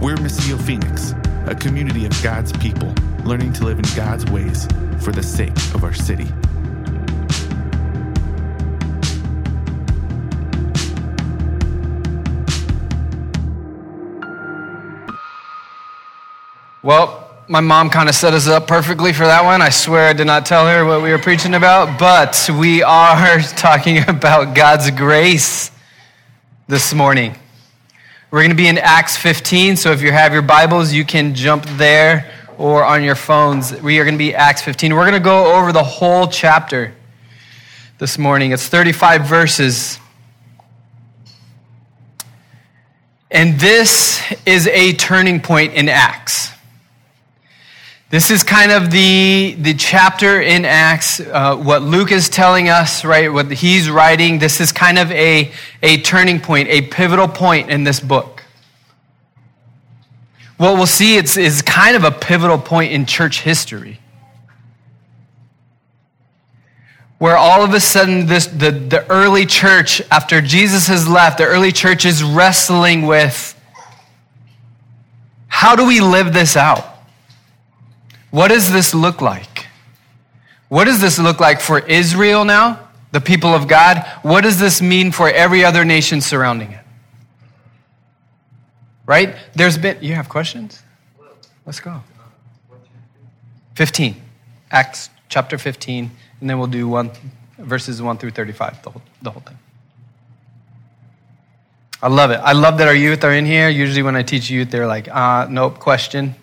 We're Missio Phoenix, a community of God's people learning to live in God's ways for the sake of our city. Well, my mom kind of set us up perfectly for that one. I swear I did not tell her what we were preaching about, but we are talking about God's grace this morning. We're going to be in Acts 15, so if you have your Bibles, you can jump there or on your phones. We are going to be Acts 15. We're going to go over the whole chapter this morning. It's 35 verses. And this is a turning point in Acts. This is kind of the, the chapter in Acts, uh, what Luke is telling us, right? What he's writing. This is kind of a, a turning point, a pivotal point in this book. What we'll see it's, is kind of a pivotal point in church history. Where all of a sudden, this, the, the early church, after Jesus has left, the early church is wrestling with how do we live this out? What does this look like? What does this look like for Israel now, the people of God? What does this mean for every other nation surrounding it? Right? There's been, you have questions? Let's go. 15. Acts chapter 15, and then we'll do one, verses 1 through 35, the whole, the whole thing. I love it. I love that our youth are in here. Usually, when I teach youth, they're like, uh, nope, question.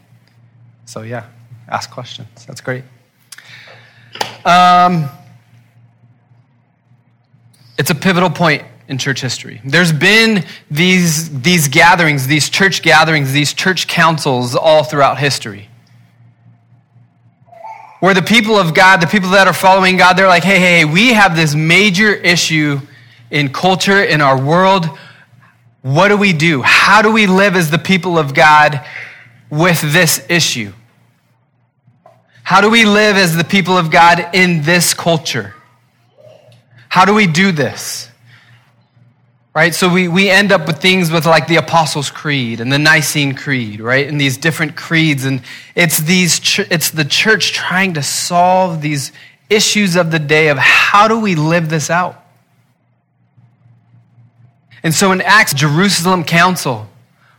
So, yeah, ask questions. That's great. Um, it's a pivotal point in church history. There's been these, these gatherings, these church gatherings, these church councils all throughout history. Where the people of God, the people that are following God, they're like, hey, hey, we have this major issue in culture, in our world. What do we do? How do we live as the people of God with this issue? How do we live as the people of God in this culture? How do we do this? Right? So we, we end up with things with like the Apostles' Creed and the Nicene Creed, right? And these different creeds. And it's, these, it's the church trying to solve these issues of the day of how do we live this out? And so in Acts, Jerusalem Council,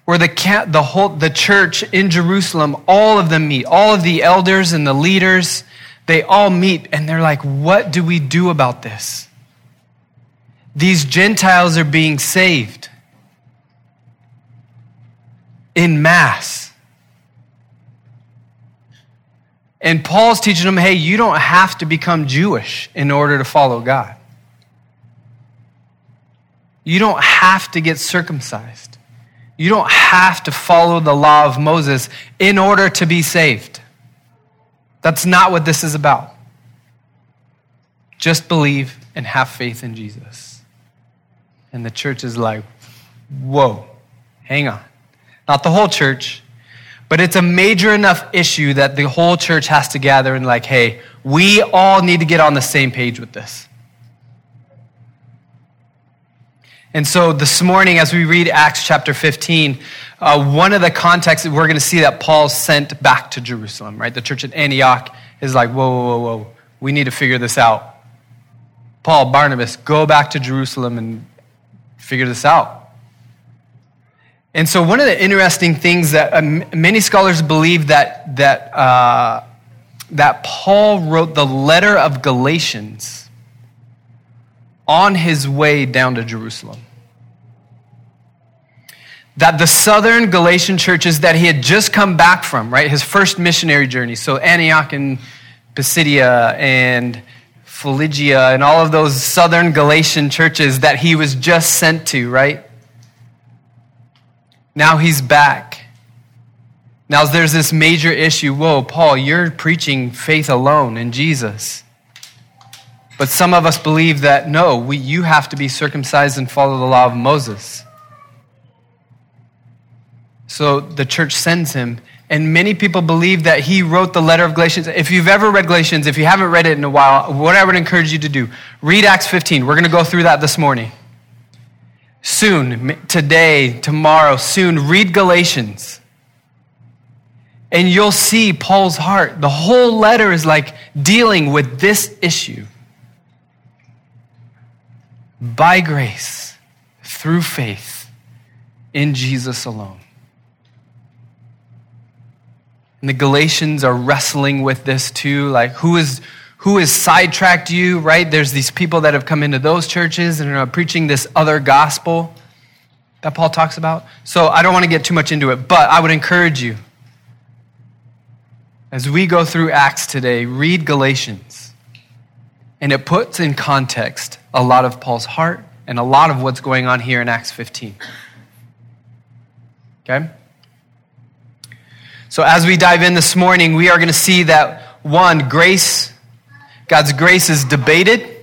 where the, the, whole, the church in Jerusalem, all of them meet, all of the elders and the leaders, they all meet and they're like, what do we do about this? These Gentiles are being saved in mass. And Paul's teaching them hey, you don't have to become Jewish in order to follow God. You don't have to get circumcised. You don't have to follow the law of Moses in order to be saved. That's not what this is about. Just believe and have faith in Jesus. And the church is like, whoa, hang on. Not the whole church, but it's a major enough issue that the whole church has to gather and, like, hey, we all need to get on the same page with this. And so this morning, as we read Acts chapter 15, uh, one of the contexts we're going to see that Paul sent back to Jerusalem, right? The church at Antioch is like, whoa, whoa, whoa, whoa, we need to figure this out. Paul, Barnabas, go back to Jerusalem and figure this out. And so, one of the interesting things that uh, many scholars believe that, that, uh, that Paul wrote the letter of Galatians on his way down to Jerusalem. That the southern Galatian churches that he had just come back from, right, his first missionary journey, so Antioch and Pisidia and Phrygia and all of those southern Galatian churches that he was just sent to, right? Now he's back. Now there's this major issue. Whoa, Paul, you're preaching faith alone in Jesus. But some of us believe that no, we, you have to be circumcised and follow the law of Moses. So the church sends him. And many people believe that he wrote the letter of Galatians. If you've ever read Galatians, if you haven't read it in a while, what I would encourage you to do, read Acts 15. We're going to go through that this morning. Soon, today, tomorrow, soon, read Galatians. And you'll see Paul's heart. The whole letter is like dealing with this issue. By grace, through faith, in Jesus alone. And the Galatians are wrestling with this too. Like, who is who has sidetracked you, right? There's these people that have come into those churches and are preaching this other gospel that Paul talks about. So I don't want to get too much into it, but I would encourage you as we go through Acts today, read Galatians. And it puts in context a lot of Paul's heart and a lot of what's going on here in Acts 15. Okay? So as we dive in this morning, we are going to see that one, grace, God's grace is debated.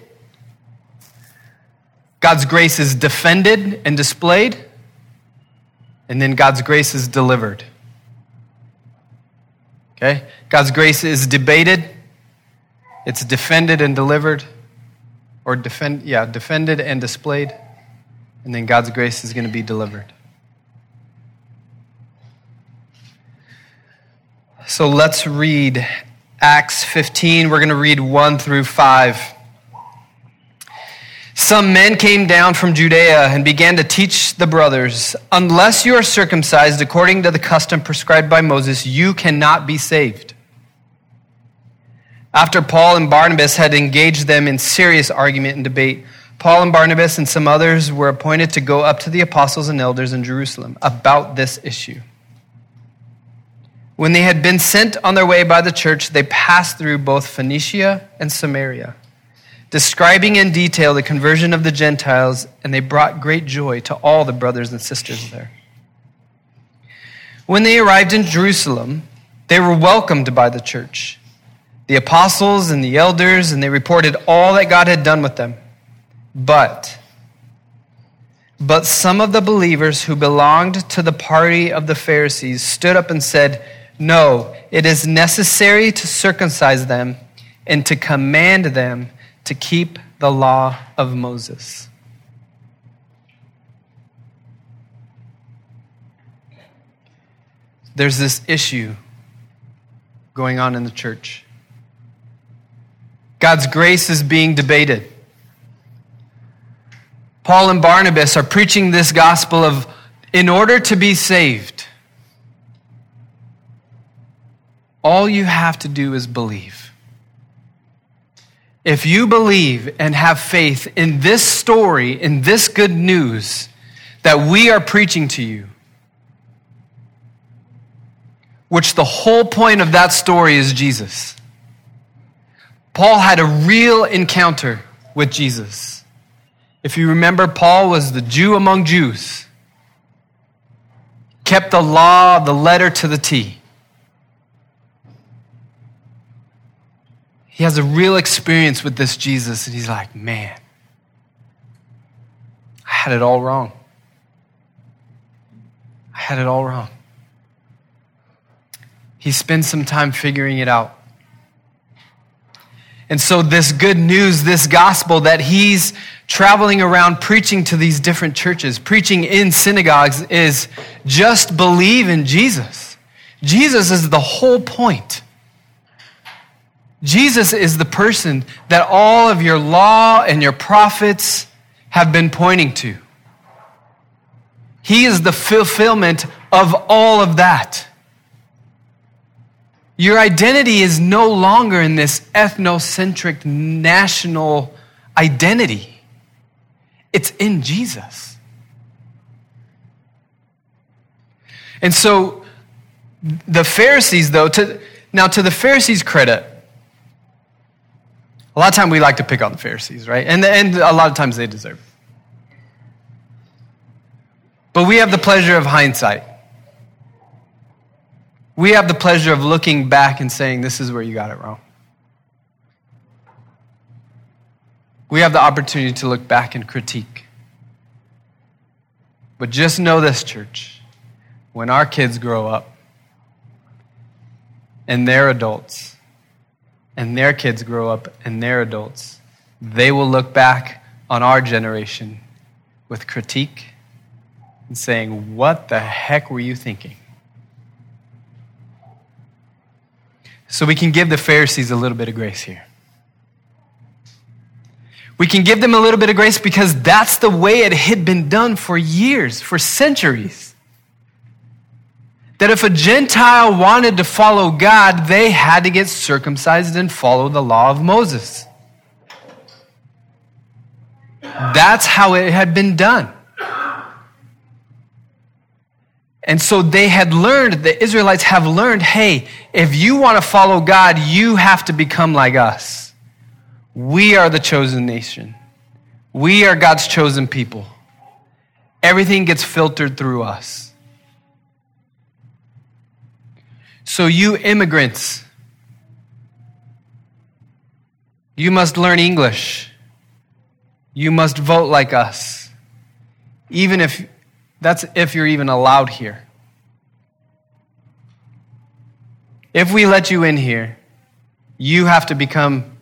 God's grace is defended and displayed. And then God's grace is delivered. Okay? God's grace is debated, it's defended and delivered, or defend, yeah, defended and displayed, and then God's grace is going to be delivered. So let's read Acts 15. We're going to read 1 through 5. Some men came down from Judea and began to teach the brothers Unless you are circumcised according to the custom prescribed by Moses, you cannot be saved. After Paul and Barnabas had engaged them in serious argument and debate, Paul and Barnabas and some others were appointed to go up to the apostles and elders in Jerusalem about this issue. When they had been sent on their way by the church, they passed through both Phoenicia and Samaria describing in detail the conversion of the Gentiles, and they brought great joy to all the brothers and sisters there. When they arrived in Jerusalem, they were welcomed by the church, the apostles and the elders, and they reported all that God had done with them. But, but some of the believers who belonged to the party of the Pharisees stood up and said, No, it is necessary to circumcise them and to command them to keep the law of Moses. There's this issue going on in the church. God's grace is being debated. Paul and Barnabas are preaching this gospel of in order to be saved, all you have to do is believe. If you believe and have faith in this story, in this good news that we are preaching to you, which the whole point of that story is Jesus. Paul had a real encounter with Jesus. If you remember, Paul was the Jew among Jews, kept the law, the letter to the T. He has a real experience with this Jesus, and he's like, man, I had it all wrong. I had it all wrong. He spends some time figuring it out. And so, this good news, this gospel that he's traveling around preaching to these different churches, preaching in synagogues, is just believe in Jesus. Jesus is the whole point. Jesus is the person that all of your law and your prophets have been pointing to. He is the fulfillment of all of that. Your identity is no longer in this ethnocentric national identity, it's in Jesus. And so the Pharisees, though, to, now to the Pharisees' credit, a lot of time we like to pick on the Pharisees, right? And, and a lot of times they deserve it. But we have the pleasure of hindsight. We have the pleasure of looking back and saying, this is where you got it wrong. We have the opportunity to look back and critique. But just know this, church. When our kids grow up and they're adults, and their kids grow up and they're adults, they will look back on our generation with critique and saying, What the heck were you thinking? So we can give the Pharisees a little bit of grace here. We can give them a little bit of grace because that's the way it had been done for years, for centuries. That if a Gentile wanted to follow God, they had to get circumcised and follow the law of Moses. That's how it had been done. And so they had learned, the Israelites have learned hey, if you want to follow God, you have to become like us. We are the chosen nation, we are God's chosen people. Everything gets filtered through us. So, you immigrants, you must learn English. You must vote like us. Even if that's if you're even allowed here. If we let you in here, you have to become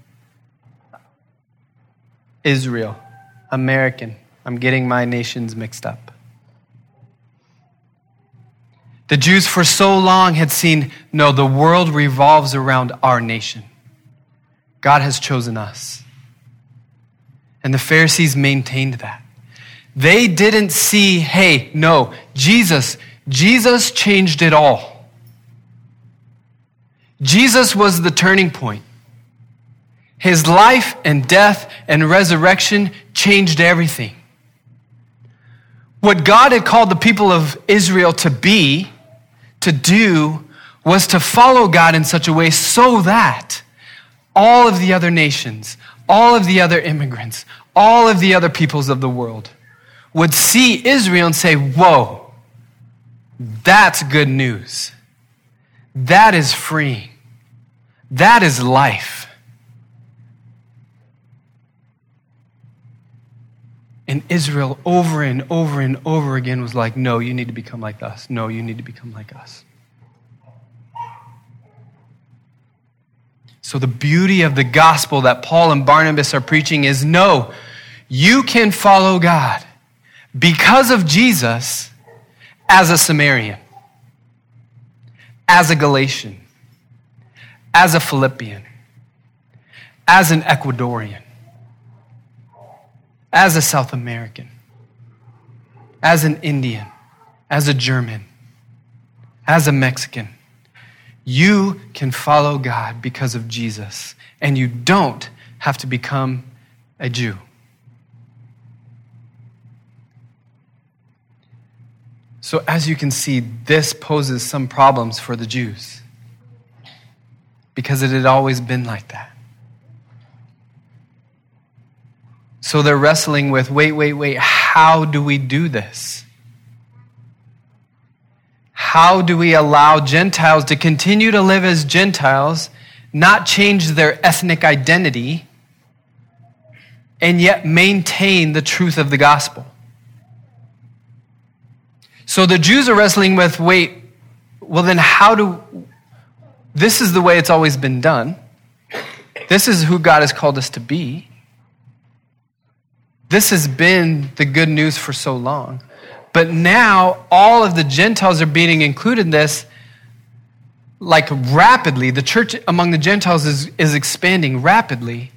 Israel, American. I'm getting my nations mixed up. The Jews for so long had seen no, the world revolves around our nation. God has chosen us. And the Pharisees maintained that. They didn't see, hey, no, Jesus, Jesus changed it all. Jesus was the turning point. His life and death and resurrection changed everything. What God had called the people of Israel to be, to do, was to follow God in such a way so that all of the other nations, all of the other immigrants, all of the other peoples of the world would see Israel and say, Whoa, that's good news. That is free. That is life. And Israel, over and over and over again, was like, No, you need to become like us. No, you need to become like us. So, the beauty of the gospel that Paul and Barnabas are preaching is no, you can follow God because of Jesus as a Samaritan, as a Galatian, as a Philippian, as an Ecuadorian, as a South American, as an Indian, as a German, as a Mexican you can follow God because of Jesus, and you don't have to become a Jew. So, as you can see, this poses some problems for the Jews because it had always been like that. So they're wrestling with wait, wait, wait, how do we do this? How do we allow Gentiles to continue to live as Gentiles, not change their ethnic identity, and yet maintain the truth of the gospel? So the Jews are wrestling with wait, well, then how do. This is the way it's always been done. This is who God has called us to be. This has been the good news for so long. But now all of the Gentiles are being included in this like rapidly. The church among the Gentiles is, is expanding rapidly.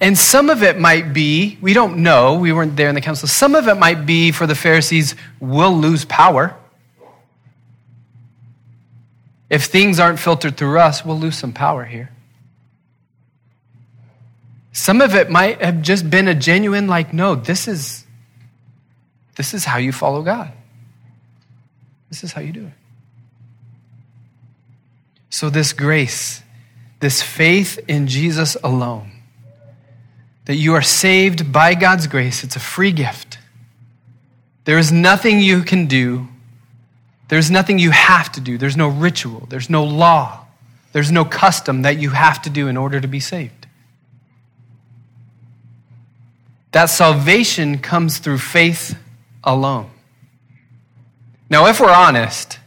And some of it might be, we don't know, we weren't there in the council. Some of it might be for the Pharisees, we'll lose power. If things aren't filtered through us, we'll lose some power here. Some of it might have just been a genuine, like, no, this is this is how you follow God. This is how you do it. So, this grace, this faith in Jesus alone, that you are saved by God's grace, it's a free gift. There is nothing you can do, there's nothing you have to do, there's no ritual, there's no law, there's no custom that you have to do in order to be saved. That salvation comes through faith alone. Now, if we're honest,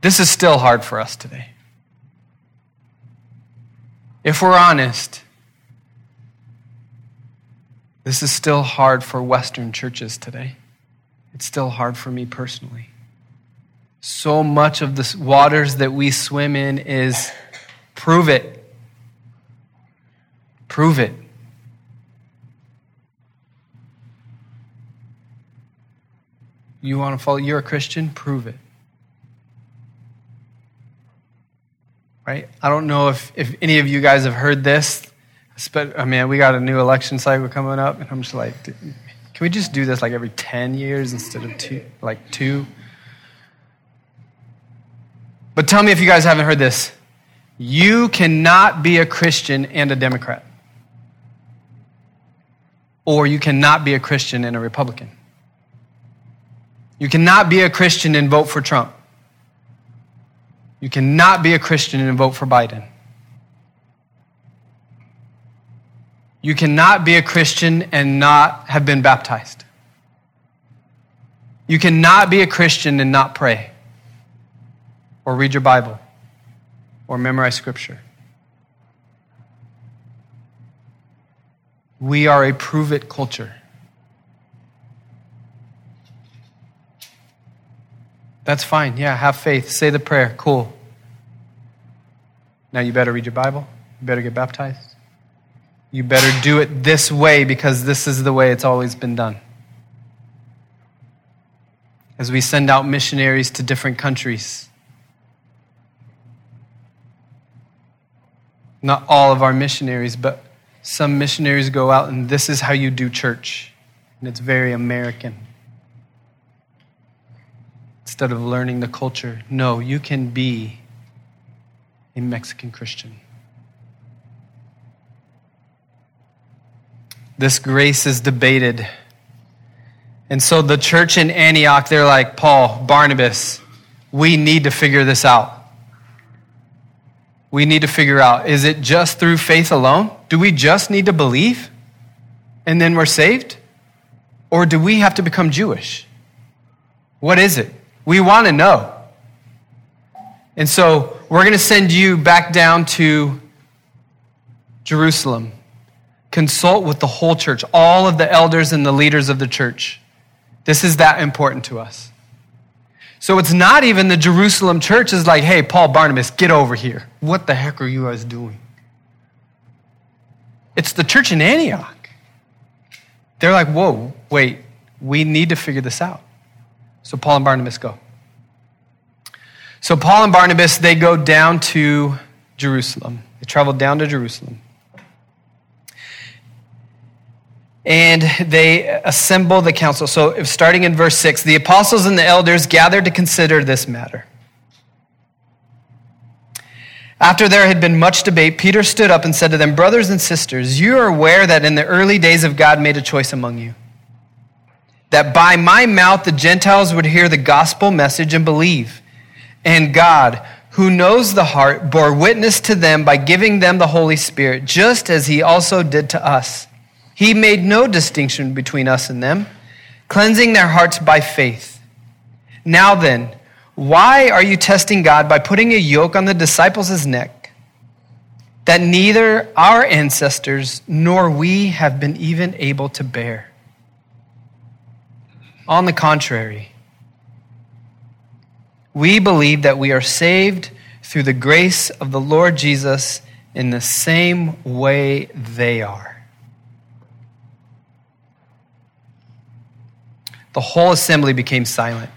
this is still hard for us today. If we're honest, this is still hard for Western churches today. It's still hard for me personally. So much of the waters that we swim in is prove it. Prove it. You want to follow, you're a Christian? Prove it. Right? I don't know if, if any of you guys have heard this. I mean, we got a new election cycle coming up, and I'm just like, can we just do this like every 10 years instead of two, like two? But tell me if you guys haven't heard this. You cannot be a Christian and a Democrat. Or you cannot be a Christian and a Republican. You cannot be a Christian and vote for Trump. You cannot be a Christian and vote for Biden. You cannot be a Christian and not have been baptized. You cannot be a Christian and not pray or read your Bible or memorize scripture. We are a prove it culture. That's fine. Yeah, have faith. Say the prayer. Cool. Now you better read your Bible. You better get baptized. You better do it this way because this is the way it's always been done. As we send out missionaries to different countries, not all of our missionaries, but some missionaries go out and this is how you do church. And it's very American instead of learning the culture. No, you can be a Mexican Christian. This grace is debated. And so the church in Antioch, they're like, Paul, Barnabas, we need to figure this out. We need to figure out is it just through faith alone? Do we just need to believe and then we're saved? Or do we have to become Jewish? What is it? We want to know. And so we're going to send you back down to Jerusalem. Consult with the whole church, all of the elders and the leaders of the church. This is that important to us. So it's not even the Jerusalem church is like, hey, Paul Barnabas, get over here. What the heck are you guys doing? It's the church in Antioch. They're like, whoa, wait, we need to figure this out. So Paul and Barnabas go. So Paul and Barnabas, they go down to Jerusalem. They travel down to Jerusalem. And they assemble the council. So, starting in verse 6, the apostles and the elders gathered to consider this matter. After there had been much debate, Peter stood up and said to them, Brothers and sisters, you are aware that in the early days of God made a choice among you that by my mouth the Gentiles would hear the gospel message and believe. And God, who knows the heart, bore witness to them by giving them the Holy Spirit, just as he also did to us. He made no distinction between us and them, cleansing their hearts by faith. Now then, why are you testing God by putting a yoke on the disciples' neck that neither our ancestors nor we have been even able to bear? On the contrary, we believe that we are saved through the grace of the Lord Jesus in the same way they are. The whole assembly became silent.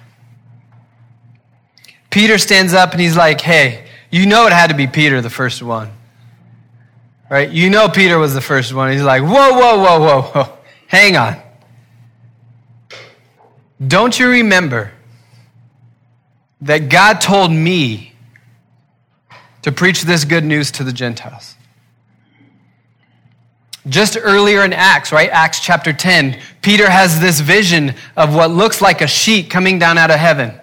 Peter stands up and he's like, Hey, you know it had to be Peter, the first one. Right? You know Peter was the first one. He's like, Whoa, whoa, whoa, whoa, whoa. Hang on. Don't you remember that God told me to preach this good news to the Gentiles? Just earlier in Acts, right? Acts chapter 10, Peter has this vision of what looks like a sheet coming down out of heaven.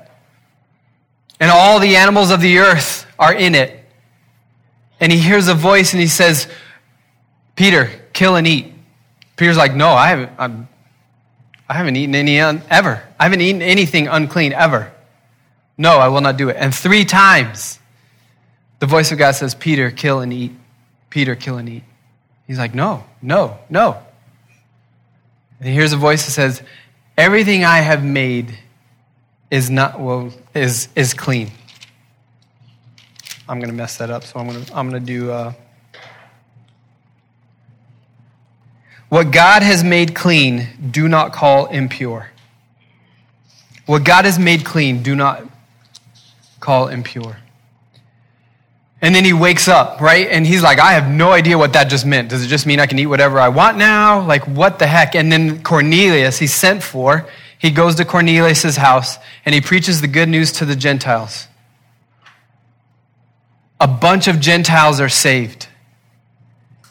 And all the animals of the earth are in it. And he hears a voice and he says, Peter, kill and eat. Peter's like, No, I haven't, I haven't eaten any un- ever. I haven't eaten anything unclean ever. No, I will not do it. And three times, the voice of God says, Peter, kill and eat. Peter, kill and eat. He's like, no, no, no. And he hears a voice that says, Everything I have made is not well is is clean. I'm to mess that up, so I'm to I'm to do uh, what God has made clean. Do not call impure. What God has made clean, do not call impure. And then he wakes up, right? And he's like, I have no idea what that just meant. Does it just mean I can eat whatever I want now? Like, what the heck? And then Cornelius, he's sent for, he goes to Cornelius' house and he preaches the good news to the Gentiles. A bunch of Gentiles are saved.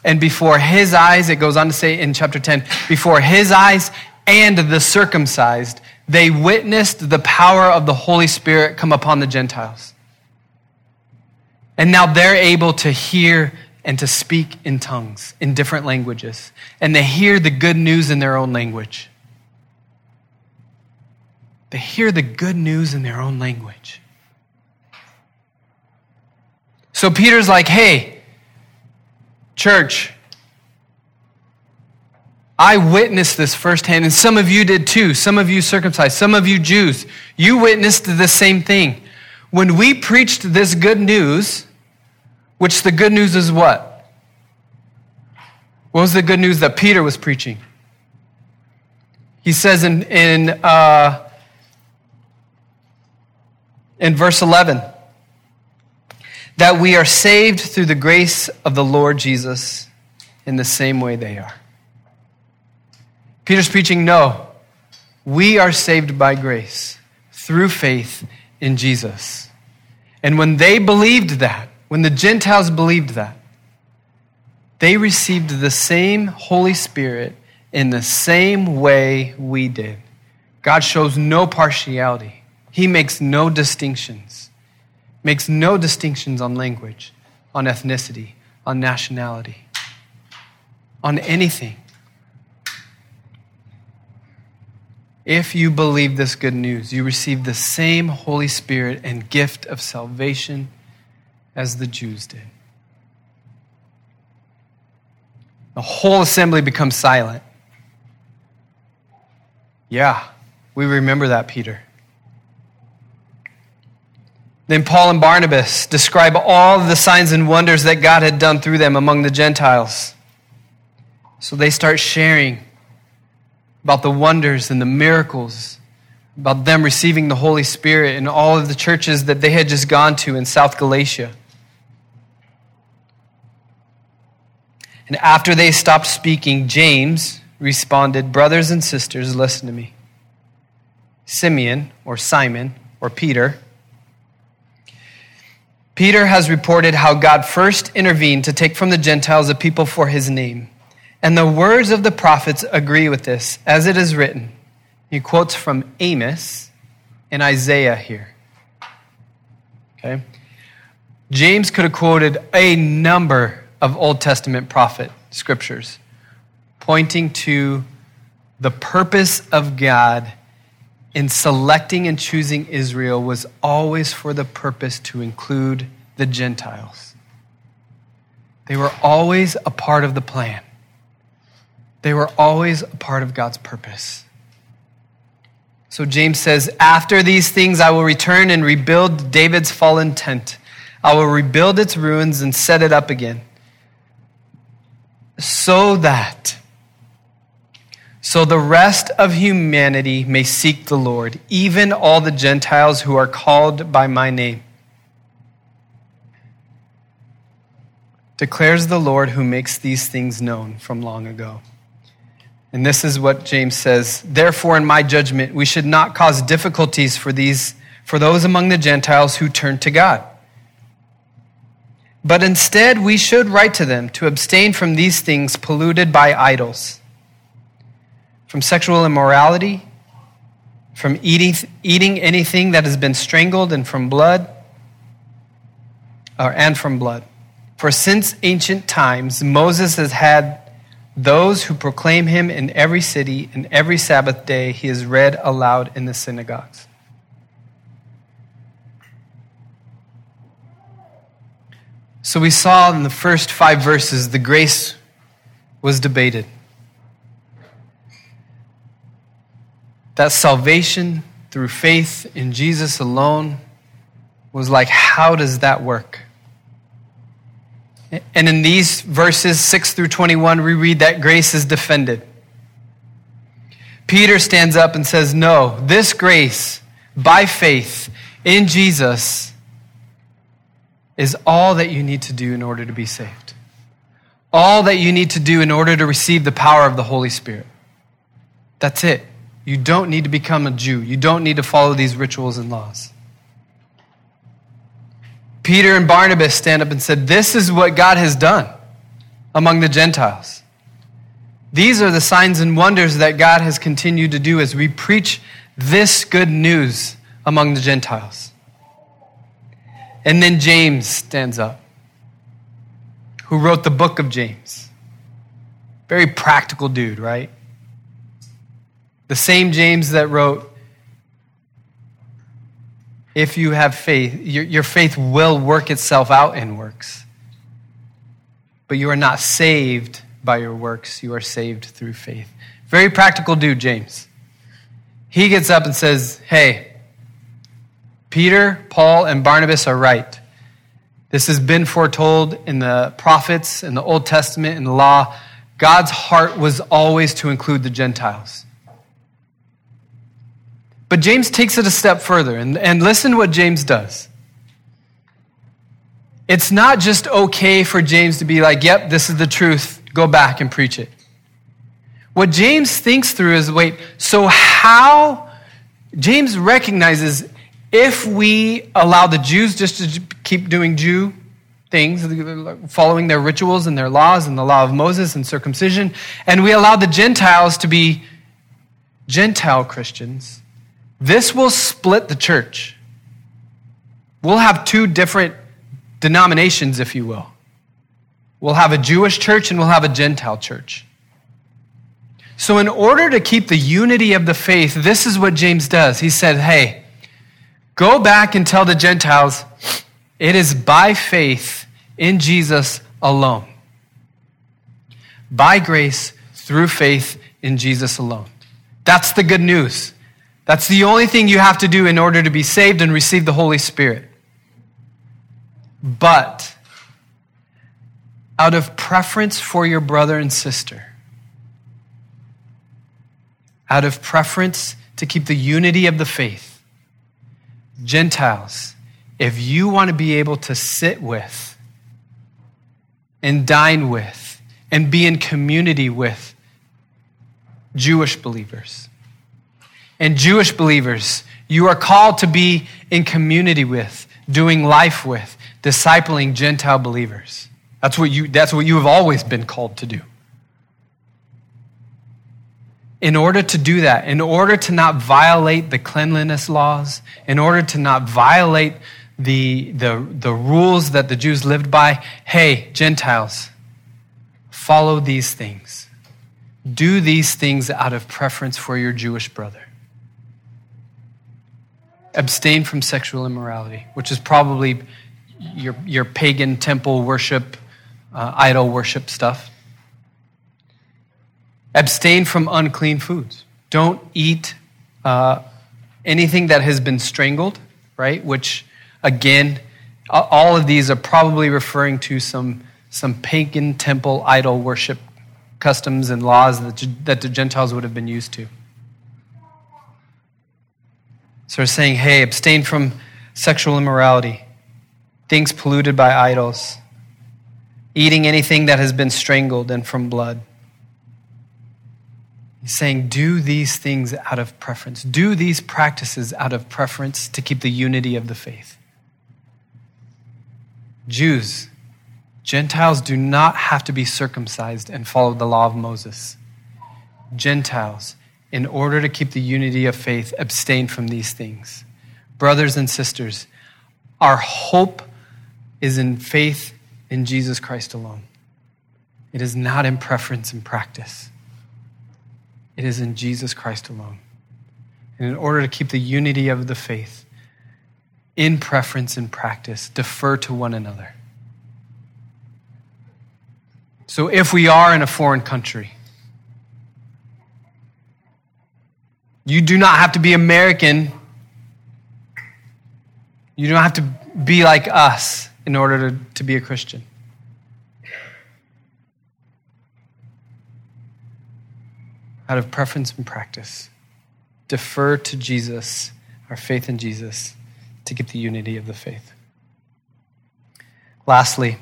And before his eyes, it goes on to say in chapter 10, before his eyes and the circumcised, they witnessed the power of the Holy Spirit come upon the Gentiles. And now they're able to hear and to speak in tongues, in different languages. And they hear the good news in their own language. They hear the good news in their own language. So Peter's like, hey, church, I witnessed this firsthand, and some of you did too. Some of you circumcised, some of you Jews. You witnessed the same thing. When we preached this good news, which the good news is what? What was the good news that Peter was preaching? He says in, in, uh, in verse 11 that we are saved through the grace of the Lord Jesus in the same way they are. Peter's preaching, no, we are saved by grace through faith in Jesus. And when they believed that, when the Gentiles believed that, they received the same Holy Spirit in the same way we did. God shows no partiality. He makes no distinctions. Makes no distinctions on language, on ethnicity, on nationality, on anything. If you believe this good news, you receive the same Holy Spirit and gift of salvation as the Jews did. The whole assembly becomes silent. Yeah, we remember that, Peter. Then Paul and Barnabas describe all the signs and wonders that God had done through them among the Gentiles. So they start sharing about the wonders and the miracles, about them receiving the Holy Spirit in all of the churches that they had just gone to in South Galatia. And after they stopped speaking, James responded, Brothers and sisters, listen to me. Simeon, or Simon, or Peter, Peter has reported how God first intervened to take from the Gentiles a people for his name. And the words of the prophets agree with this, as it is written. He quotes from Amos and Isaiah here. Okay? James could have quoted a number of Old Testament prophet scriptures pointing to the purpose of God in selecting and choosing Israel was always for the purpose to include the Gentiles. They were always a part of the plan. They were always a part of God's purpose. So James says, After these things I will return and rebuild David's fallen tent. I will rebuild its ruins and set it up again. So that, so the rest of humanity may seek the Lord, even all the Gentiles who are called by my name. Declares the Lord who makes these things known from long ago. And this is what James says. Therefore, in my judgment, we should not cause difficulties for these, for those among the Gentiles who turn to God. But instead, we should write to them to abstain from these things polluted by idols, from sexual immorality, from eating, eating anything that has been strangled, and from blood, or, and from blood. For since ancient times, Moses has had those who proclaim him in every city, and every Sabbath day he is read aloud in the synagogues. So we saw in the first five verses the grace was debated. That salvation through faith in Jesus alone was like, how does that work? And in these verses, 6 through 21, we read that grace is defended. Peter stands up and says, No, this grace by faith in Jesus is all that you need to do in order to be saved. All that you need to do in order to receive the power of the Holy Spirit. That's it. You don't need to become a Jew. You don't need to follow these rituals and laws. Peter and Barnabas stand up and said, This is what God has done among the Gentiles. These are the signs and wonders that God has continued to do as we preach this good news among the Gentiles. And then James stands up, who wrote the book of James. Very practical dude, right? The same James that wrote, if you have faith, your, your faith will work itself out in works. But you are not saved by your works, you are saved through faith. Very practical dude, James. He gets up and says, Hey, Peter, Paul, and Barnabas are right. This has been foretold in the prophets, in the Old Testament, in the law. God's heart was always to include the Gentiles. But James takes it a step further, and, and listen to what James does. It's not just okay for James to be like, yep, this is the truth, go back and preach it. What James thinks through is wait, so how? James recognizes if we allow the Jews just to keep doing Jew things, following their rituals and their laws and the law of Moses and circumcision, and we allow the Gentiles to be Gentile Christians, this will split the church. We'll have two different denominations, if you will. We'll have a Jewish church and we'll have a Gentile church. So, in order to keep the unity of the faith, this is what James does. He said, Hey, go back and tell the Gentiles it is by faith in Jesus alone. By grace, through faith in Jesus alone. That's the good news. That's the only thing you have to do in order to be saved and receive the Holy Spirit. But out of preference for your brother and sister, out of preference to keep the unity of the faith, Gentiles, if you want to be able to sit with and dine with and be in community with Jewish believers, and Jewish believers, you are called to be in community with, doing life with, discipling Gentile believers. That's what you, that's what you have always been called to do. In order to do that, in order to not violate the cleanliness laws, in order to not violate the, the, the rules that the Jews lived by, hey, Gentiles, follow these things. Do these things out of preference for your Jewish brother abstain from sexual immorality, which is probably your, your pagan temple worship, uh, idol worship stuff. Abstain from unclean foods. Don't eat uh, anything that has been strangled, right? Which, again, all of these are probably referring to some, some pagan temple idol worship customs and laws that, that the Gentiles would have been used to. So we're saying, hey, abstain from sexual immorality, things polluted by idols, eating anything that has been strangled and from blood. He's saying, do these things out of preference. Do these practices out of preference to keep the unity of the faith. Jews, Gentiles do not have to be circumcised and follow the law of Moses. Gentiles, in order to keep the unity of faith, abstain from these things. Brothers and sisters, our hope is in faith in Jesus Christ alone. It is not in preference and practice. It is in Jesus Christ alone. And in order to keep the unity of the faith, in preference and practice, defer to one another. So if we are in a foreign country, You do not have to be American You don't have to be like us in order to, to be a Christian. Out of preference and practice, defer to Jesus, our faith in Jesus, to get the unity of the faith. Lastly,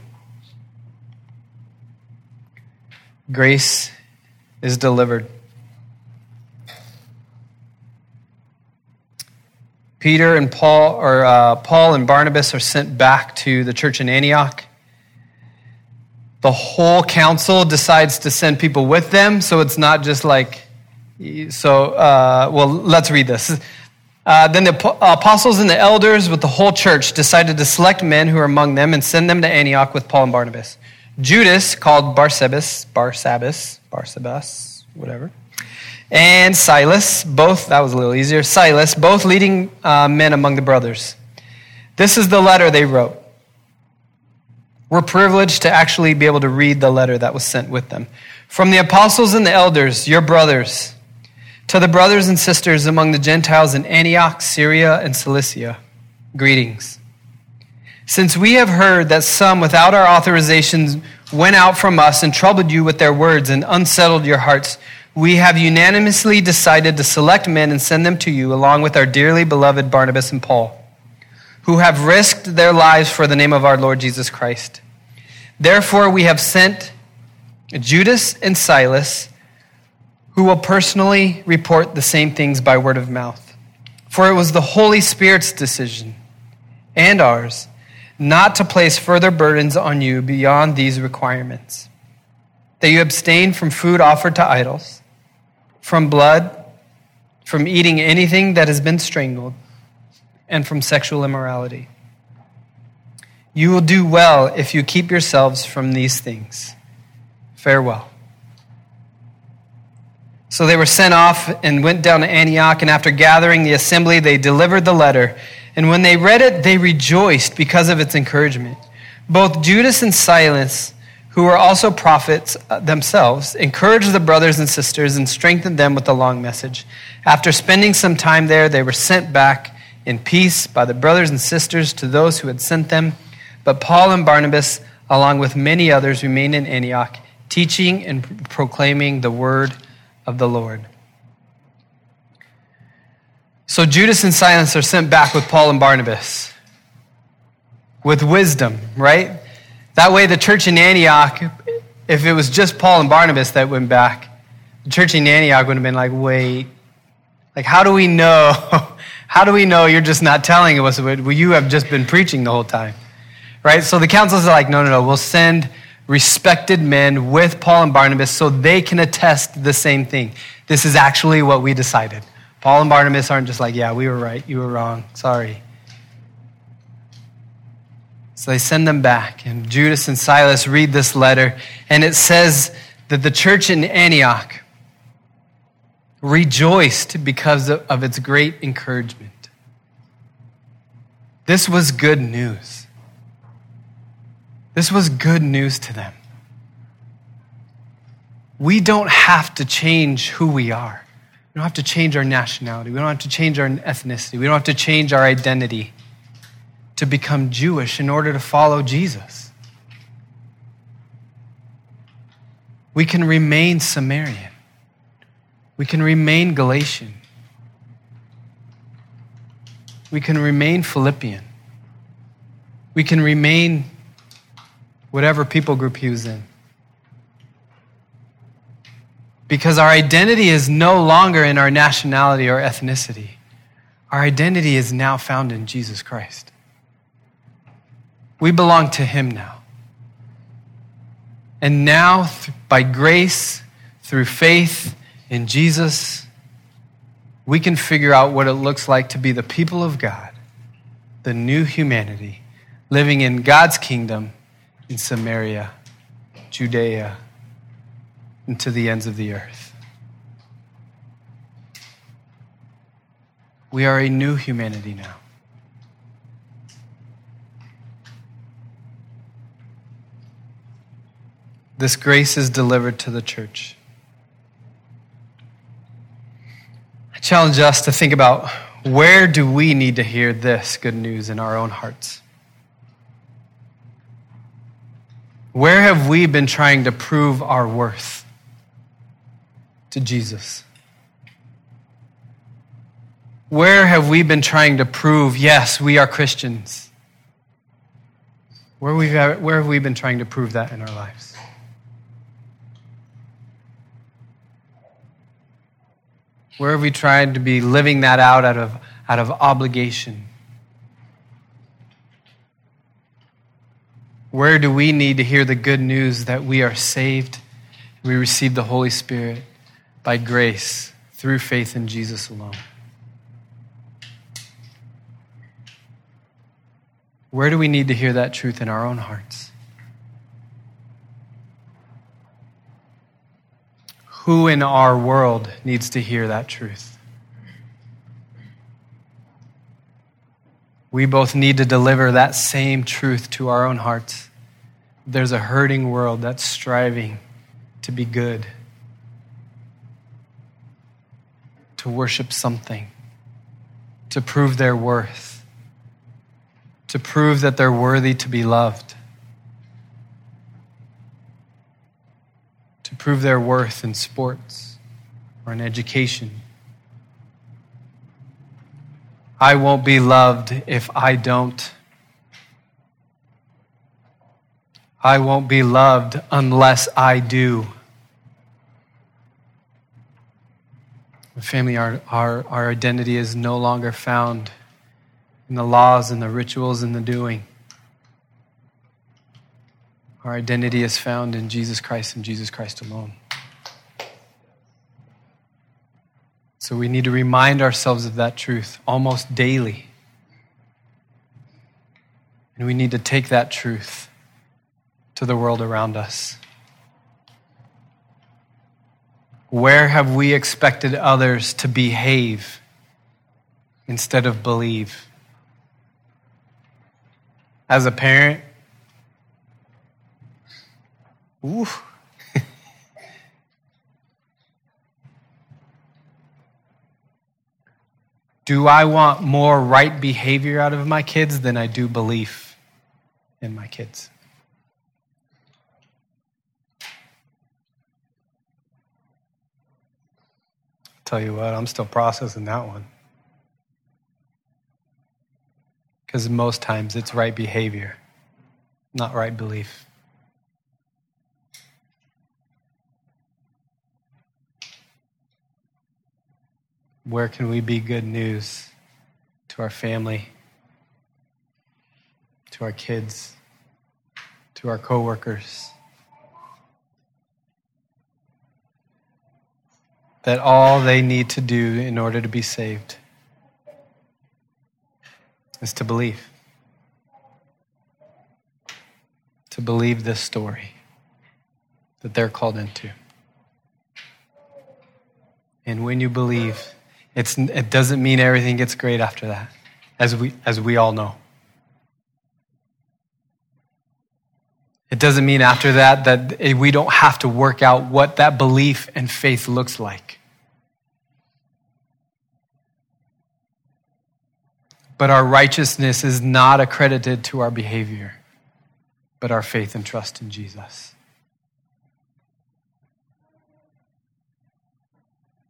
grace is delivered. Peter and Paul, or uh, Paul and Barnabas, are sent back to the church in Antioch. The whole council decides to send people with them, so it's not just like. So, uh, well, let's read this. Uh, then the apostles and the elders with the whole church decided to select men who were among them and send them to Antioch with Paul and Barnabas. Judas, called Barsabbas, Barsabbas, Barsabbas, whatever and Silas, both, that was a little easier, Silas, both leading uh, men among the brothers. This is the letter they wrote. We're privileged to actually be able to read the letter that was sent with them. From the apostles and the elders, your brothers, to the brothers and sisters among the Gentiles in Antioch, Syria, and Cilicia, greetings. Since we have heard that some without our authorizations went out from us and troubled you with their words and unsettled your hearts, we have unanimously decided to select men and send them to you, along with our dearly beloved Barnabas and Paul, who have risked their lives for the name of our Lord Jesus Christ. Therefore, we have sent Judas and Silas, who will personally report the same things by word of mouth. For it was the Holy Spirit's decision and ours not to place further burdens on you beyond these requirements that you abstain from food offered to idols from blood, from eating anything that has been strangled, and from sexual immorality. You will do well if you keep yourselves from these things. Farewell. So they were sent off and went down to Antioch, and after gathering the assembly, they delivered the letter. And when they read it, they rejoiced because of its encouragement. Both Judas and Silas who were also prophets uh, themselves, encouraged the brothers and sisters and strengthened them with the long message. After spending some time there, they were sent back in peace by the brothers and sisters to those who had sent them. But Paul and Barnabas, along with many others, remained in Antioch, teaching and proclaiming the word of the Lord. So Judas and Silas are sent back with Paul and Barnabas with wisdom, right? That way, the church in Antioch, if it was just Paul and Barnabas that went back, the church in Antioch would have been like, wait, like, how do we know? How do we know you're just not telling us what you have just been preaching the whole time? Right? So the councils are like, no, no, no, we'll send respected men with Paul and Barnabas so they can attest the same thing. This is actually what we decided. Paul and Barnabas aren't just like, yeah, we were right, you were wrong, sorry. So they send them back, and Judas and Silas read this letter, and it says that the church in Antioch rejoiced because of its great encouragement. This was good news. This was good news to them. We don't have to change who we are. We don't have to change our nationality. We don't have to change our ethnicity. We don't have to change our identity to become Jewish in order to follow Jesus. We can remain Samaritan. We can remain Galatian. We can remain Philippian. We can remain whatever people group he was in. Because our identity is no longer in our nationality or ethnicity. Our identity is now found in Jesus Christ. We belong to Him now. And now, by grace, through faith in Jesus, we can figure out what it looks like to be the people of God, the new humanity, living in God's kingdom in Samaria, Judea, and to the ends of the earth. We are a new humanity now. This grace is delivered to the church. I challenge us to think about Where do we need to hear this good news in our own hearts? Where have we been trying to prove our worth to Jesus? Where have we been trying to prove, yes, we are Christians? Where, we where have we been trying to prove that in our lives? Where have we tried to be living that out out of, out of obligation? Where do we need to hear the good news that we are saved? We receive the Holy Spirit by grace through faith in Jesus alone. Where do we need to hear that truth in our own hearts? Who in our world needs to hear that truth? We both need to deliver that same truth to our own hearts. There's a hurting world that's striving to be good, to worship something, to prove their worth, to prove that they're worthy to be loved. Prove their worth in sports or in education. I won't be loved if I don't. I won't be loved unless I do. Family, our, our, our identity is no longer found in the laws and the rituals and the doing. Our identity is found in Jesus Christ and Jesus Christ alone. So we need to remind ourselves of that truth almost daily. And we need to take that truth to the world around us. Where have we expected others to behave instead of believe? As a parent, Do I want more right behavior out of my kids than I do belief in my kids? Tell you what, I'm still processing that one. Because most times it's right behavior, not right belief. Where can we be good news to our family, to our kids, to our coworkers? That all they need to do in order to be saved is to believe. To believe this story that they're called into. And when you believe, it's, it doesn't mean everything gets great after that, as we, as we all know. It doesn't mean after that that we don't have to work out what that belief and faith looks like. But our righteousness is not accredited to our behavior, but our faith and trust in Jesus.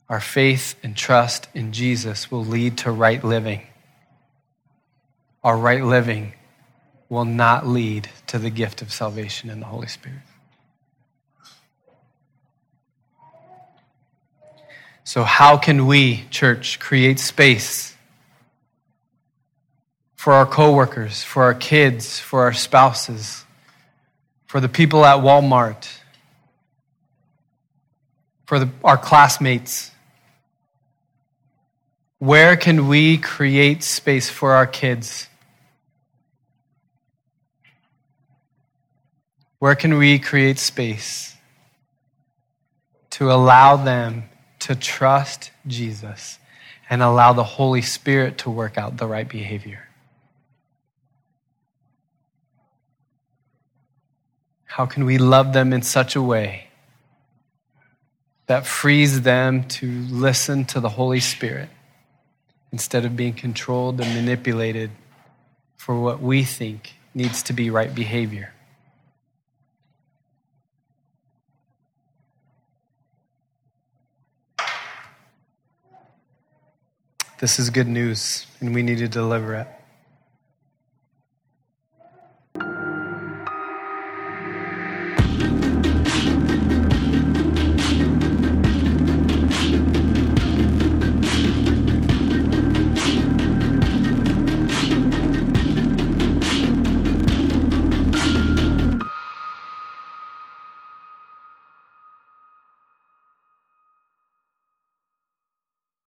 Our faith and trust in Jesus will lead to right living. Our right living will not lead to the gift of salvation in the Holy Spirit. So, how can we, church, create space for our coworkers, for our kids, for our spouses, for the people at Walmart, for the, our classmates? Where can we create space for our kids? Where can we create space to allow them to trust Jesus and allow the Holy Spirit to work out the right behavior? How can we love them in such a way that frees them to listen to the Holy Spirit? Instead of being controlled and manipulated for what we think needs to be right behavior. This is good news, and we need to deliver it.